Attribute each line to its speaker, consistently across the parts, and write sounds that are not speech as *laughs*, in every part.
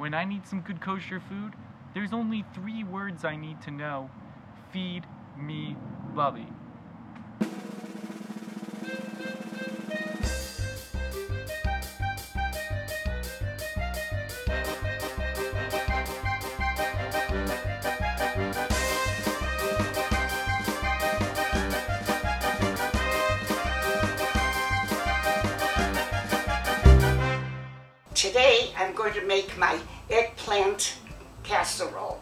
Speaker 1: When I need some good kosher food, there's only three words I need to know feed me Bubby.
Speaker 2: Going to make my eggplant casserole.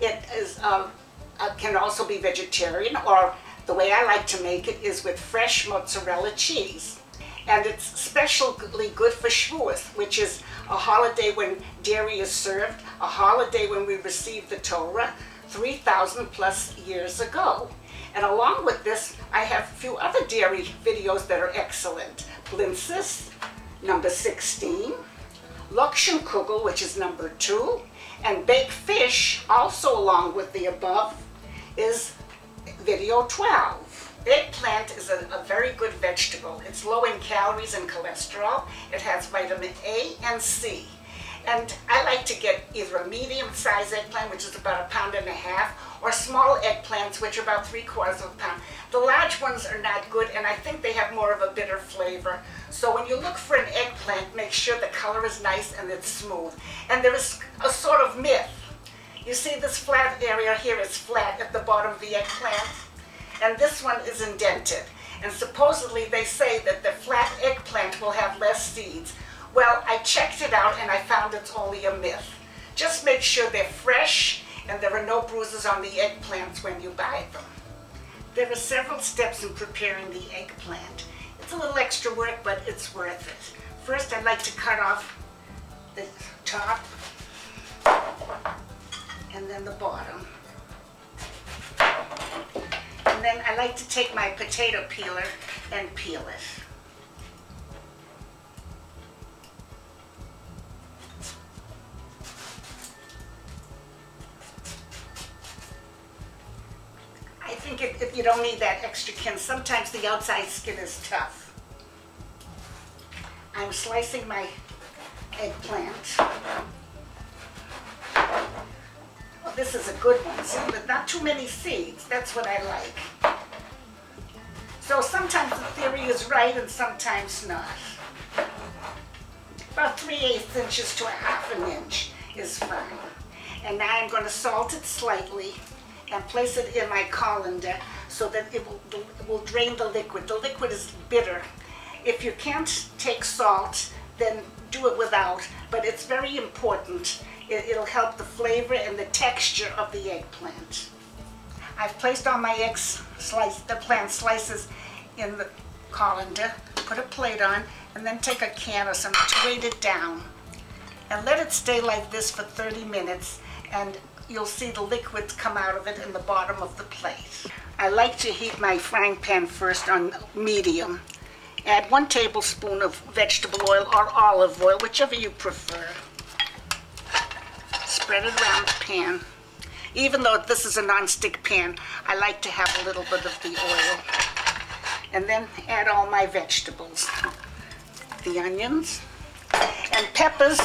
Speaker 2: It is um, uh, can also be vegetarian or the way I like to make it is with fresh mozzarella cheese. And it's especially good for Shavuos, which is a holiday when dairy is served, a holiday when we received the Torah 3,000 plus years ago. And along with this, I have a few other dairy videos that are excellent. Blintzes, number 16, Lokshenkugel, which is number two, and baked fish, also along with the above, is video 12. Eggplant is a, a, very good vegetable. It's low in calories and cholesterol. It has vitamin A and C. And I like to get either a medium-sized eggplant, which is about a pound and a half, or small eggplants, which are about three quarters of a pound. The large ones are not good, and I think they have more of a bitter flavor. So when you look for an eggplant, make sure the color is nice and it's smooth. And there is a sort of myth. You see this flat area here is flat at the bottom of the eggplant, and this one is indented. And supposedly they say that the flat eggplant will have less seeds. Well, I checked it out and I found it's only a myth. Just make sure they're fresh and there are no bruises on the eggplants when you buy them. There are several steps in preparing the eggplant. It's a little extra work, but it's worth it. First, I'd like to cut off the top and then the bottom. And then I like to take my potato peeler and peel it. You don't need that extra skin, sometimes the outside skin is tough. I'm slicing my eggplant. Oh, this is a good one, see, but not too many seeds. That's what I like. So sometimes the theory is right and sometimes not. About 3 eighths inches to a half an inch is fine. And now I'm going to salt it slightly and place it in my colander so that it will, it will drain the liquid. The liquid is bitter. If you can't take salt, then do it without, but it's very important. It, will help the flavor and the texture of the eggplant. I've placed all my eggs, slice, the plant slices in the colander, put a plate on, and then take a can or something to weight it down. And let it stay like this for 30 minutes, and you'll see the liquids come out of it in the bottom of the plate. I like to heat my frying pan first on medium. Add one tablespoon of vegetable oil or olive oil, whichever you prefer. Spread it around the pan. Even though this is a non-stick pan, I like to have a little bit of the oil. And then add all my vegetables. The onions and peppers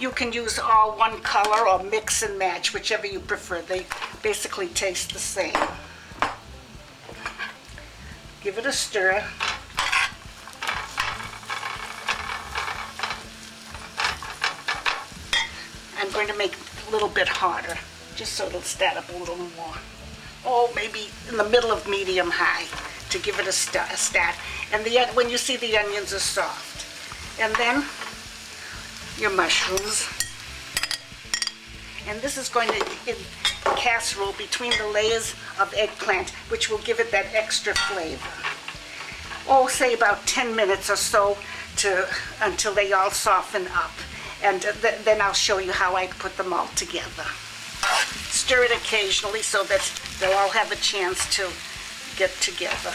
Speaker 2: you can use all one color or mix and match, whichever you prefer. They basically taste the same. Give it a stir. I'm going to make it a little bit harder, just so it'll stand up a little more. Oh, maybe in the middle of medium high to give it a, st a stat. And the when you see the onions are soft. And then your mushrooms. And this is going to casserole between the layers of eggplant, which will give it that extra flavor. Oh, say about 10 minutes or so to until they all soften up. And th then I'll show you how I put them all together. Stir it occasionally so that they'll all have a chance to get together.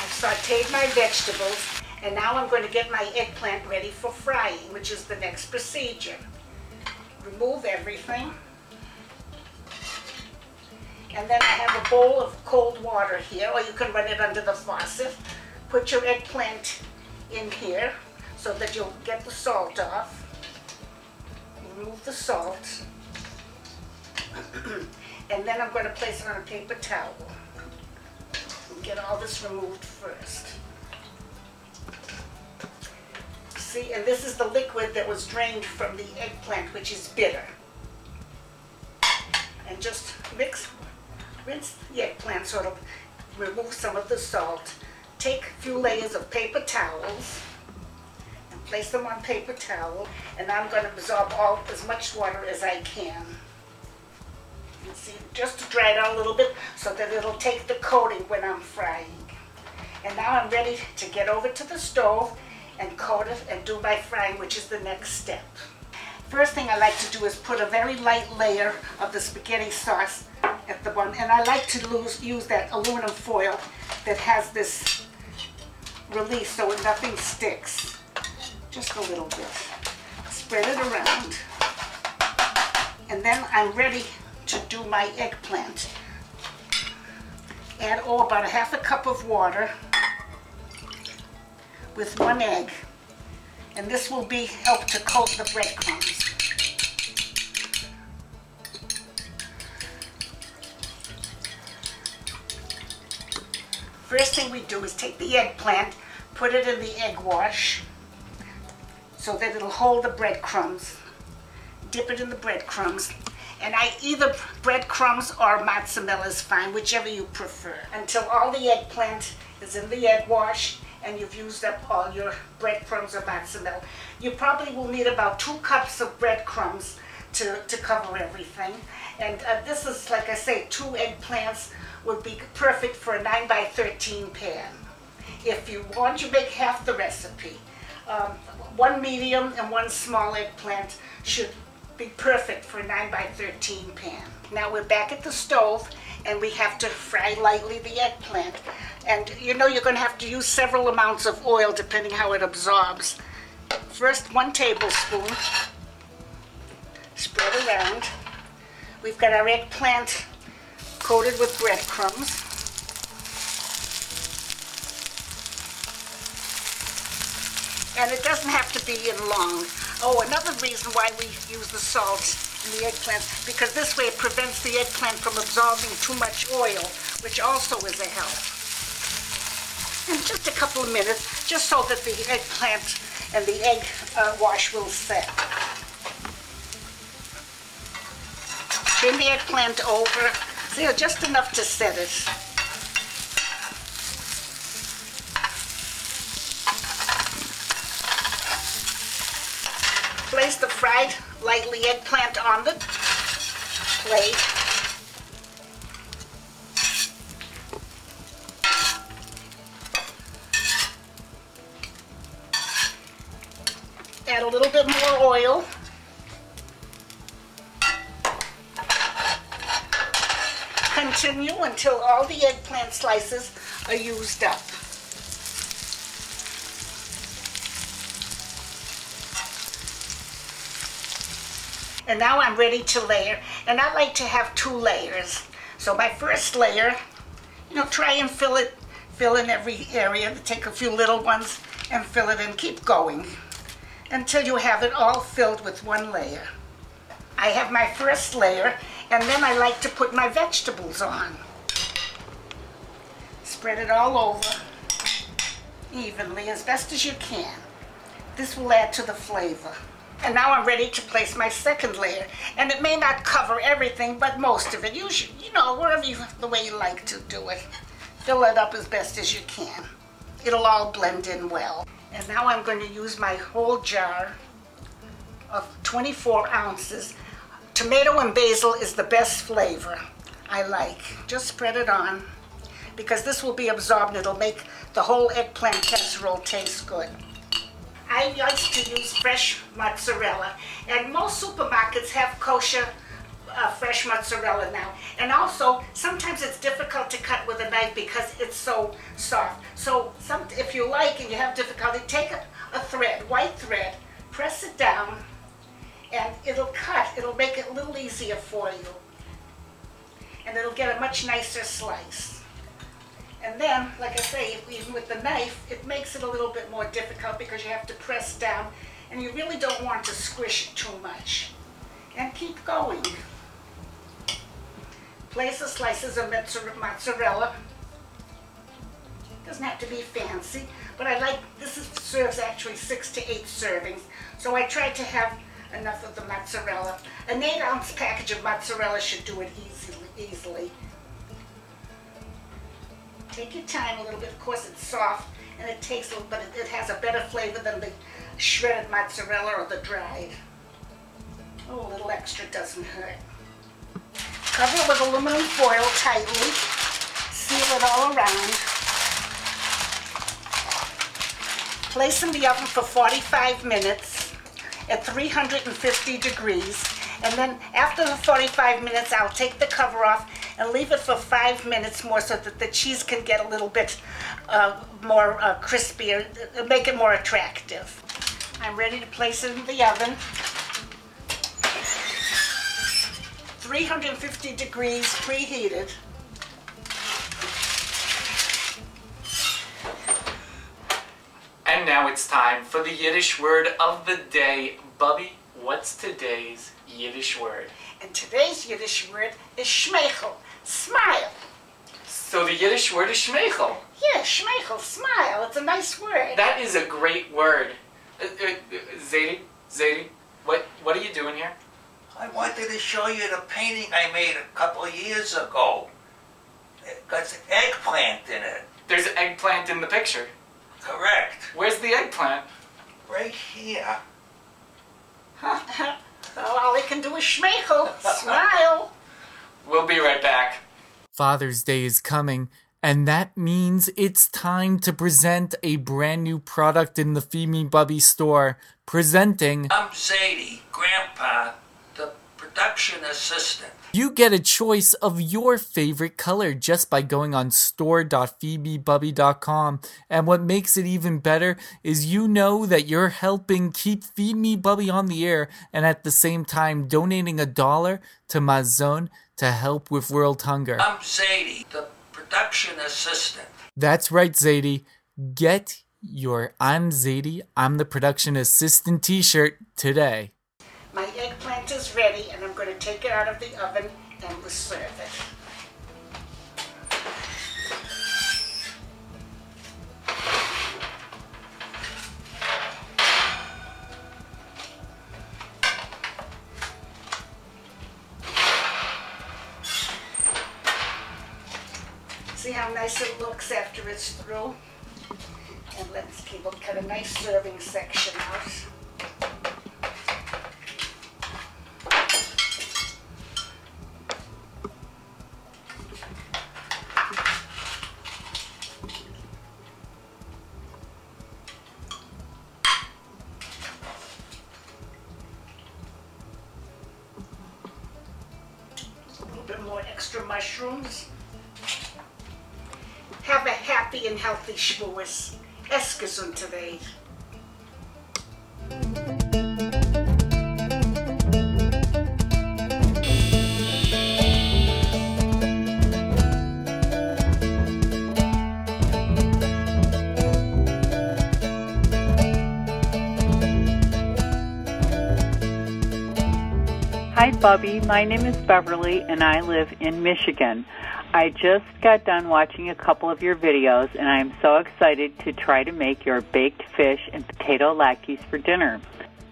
Speaker 2: I've sauteed my vegetables and now I'm going to get my eggplant ready for frying, which is the next procedure. Remove everything. And then I have a bowl of cold water here, or you can run it under the faucet. Put your eggplant in here so that you'll get the salt off. remove the salt. *clears throat* and then I'm going to place it on a paper towel. Get all this removed first. See, and this is the liquid that was drained from the eggplant, which is bitter. And just mix, rinse the eggplant, sort of remove some of the salt. Take a few layers of paper towels and place them on paper towel. And I'm going to absorb all as much water as I can. And see, just to dry it out a little bit so that it'll take the coating when I'm frying. And now I'm ready to get over to the stove and coat it and do my frying, which is the next step. First thing I like to do is put a very light layer of the spaghetti sauce at the bottom. And I like to lose, use that aluminum foil that has this release so nothing sticks. Just a little bit. Spread it around. And then I'm ready to do my eggplant. Add oh, about a half a cup of water with one egg. And this will be help to coat the breadcrumbs. First thing we do is take the eggplant, put it in the egg wash so that it'll hold the breadcrumbs. Dip it in the breadcrumbs. And I either breadcrumbs or mozzarella is fine, whichever you prefer. Until all the eggplant is in the egg wash and you've used up all your breadcrumbs or mozzarella. You probably will need about two cups of breadcrumbs to, to cover everything. And uh, this is, like I say, two eggplants would be perfect for a 9 by 13 pan. If you want, you make half the recipe. Um, one medium and one small eggplant should be perfect for a 9 by 13 pan. Now we're back at the stove and we have to fry lightly the eggplant. And you know you're going to have to use several amounts of oil depending how it absorbs. First, one tablespoon. Spread around. We've got our eggplant coated with breadcrumbs. And it doesn't have to be in long. Oh, another reason why we use the salt in the eggplant, because this way it prevents the eggplant from absorbing too much oil, which also is a help. And just a couple of minutes, just so that the eggplant and the egg uh, wash will set. Turn the eggplant over, see, just enough to set it. Place the fried lightly eggplant on the plate. Add a little bit more oil. Continue until all the eggplant slices are used up. And now I'm ready to layer. And I like to have two layers. So my first layer, you know, try and fill it, fill in every area. Take a few little ones and fill it and keep going until you have it all filled with one layer. I have my first layer and then I like to put my vegetables on. Spread it all over evenly as best as you can. This will add to the flavor. And now I'm ready to place my second layer. And it may not cover everything, but most of it. You you know, wherever you, the way you like to do it. Fill it up as best as you can. It'll all blend in well. And now I'm going to use my whole jar of 24 ounces. Tomato and basil is the best flavor I like. Just spread it on because this will be absorbed. It'll make the whole eggplant casserole taste good. I like to use fresh mozzarella. And most supermarkets have kosher uh, fresh mozzarella now. And also, sometimes it's difficult to cut with a knife because it's so soft. So some, if you like and you have difficulty, take a, a thread, white thread, press it down, and it'll cut. It'll make it a little easier for you. And it'll get a much nicer slice. And then, like I say, even with the knife, it makes it a little bit more difficult because you have to press down and you really don't want to squish it too much. and keep going. Place the slices of mozzarella. Doesn't have to be fancy, but I like, this is, serves actually six to eight servings. So I try to have enough of the mozzarella. An eight ounce package of mozzarella should do it easily. easily. Take your time a little bit. Of course, it's soft and it takes a little, but it, it has a better flavor than the shredded mozzarella or the dried. Oh, a little extra doesn't hurt. Cover it with aluminum foil tightly. Seal it all around. Place in the oven for 45 minutes at 350 degrees. And then after the 45 minutes, I'll take the cover off and leave it for five minutes more so that the cheese can get a little bit uh, more uh, crispier, uh, make it more attractive. I'm ready to place it in the oven. 350 degrees preheated.
Speaker 1: Now it's time for the Yiddish word of the day. Bubby, what's today's Yiddish word?
Speaker 2: And today's Yiddish word is schmeichel, smile.
Speaker 1: So the Yiddish word is schmeichel.
Speaker 2: Yeah, schmeichel, smile. It's a nice word.
Speaker 1: That is a great word. Uh, uh, Zadie, Zadie, what, what are you doing here?
Speaker 3: I wanted to show you the painting I made a couple of years ago. It got an eggplant in it.
Speaker 1: There's an eggplant in the picture.
Speaker 3: Correct.
Speaker 1: Where's the eggplant?
Speaker 3: Right here. *laughs*
Speaker 2: well, all they can do is schmeichel, smile. *laughs*
Speaker 1: We'll be right back. Father's Day is coming, and that means it's time to present a brand new product in the Feed Me Bubby store. Presenting.
Speaker 3: I'm Zadie, Grandpa, the production assistant.
Speaker 1: You get a choice of your favorite color just by going on store.feedmebubby.com. And what makes it even better is you know that you're helping keep Feed Me Bubby on the air and at the same time donating a dollar to Mazon to help with world hunger.
Speaker 3: I'm Zadie, the production assistant.
Speaker 1: That's right, Zadie. Get your I'm Zadie, I'm the production assistant t shirt today.
Speaker 2: My eggplant is ready take it out of the oven and we'll serve it. See how nice it looks after it's through? And let's keep, we'll cut a nice serving section out. Extra mushrooms. Have a happy and healthy Shavuos. Es Welt.
Speaker 4: Hi, Bubby. My name is Beverly, and I live in Michigan. I just got done watching a couple of your videos, and I'm so excited to try to make your baked fish and potato latkes for dinner.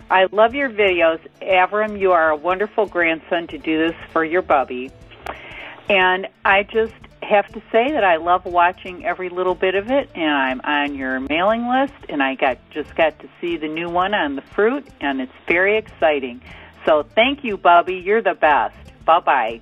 Speaker 4: I love your videos. Avram, you are a wonderful grandson to do this for your Bubby. And I just have to say that I love watching every little bit of it, and I'm on your mailing list, and I got just got to see the new one on the fruit, and it's very exciting. So thank you, Bubby. You're the best. Bye bye.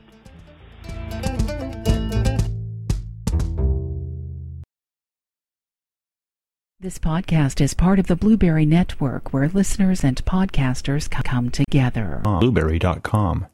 Speaker 5: This podcast is part of the Blubrry Network, where listeners and podcasters come together.
Speaker 6: Blubrry.com.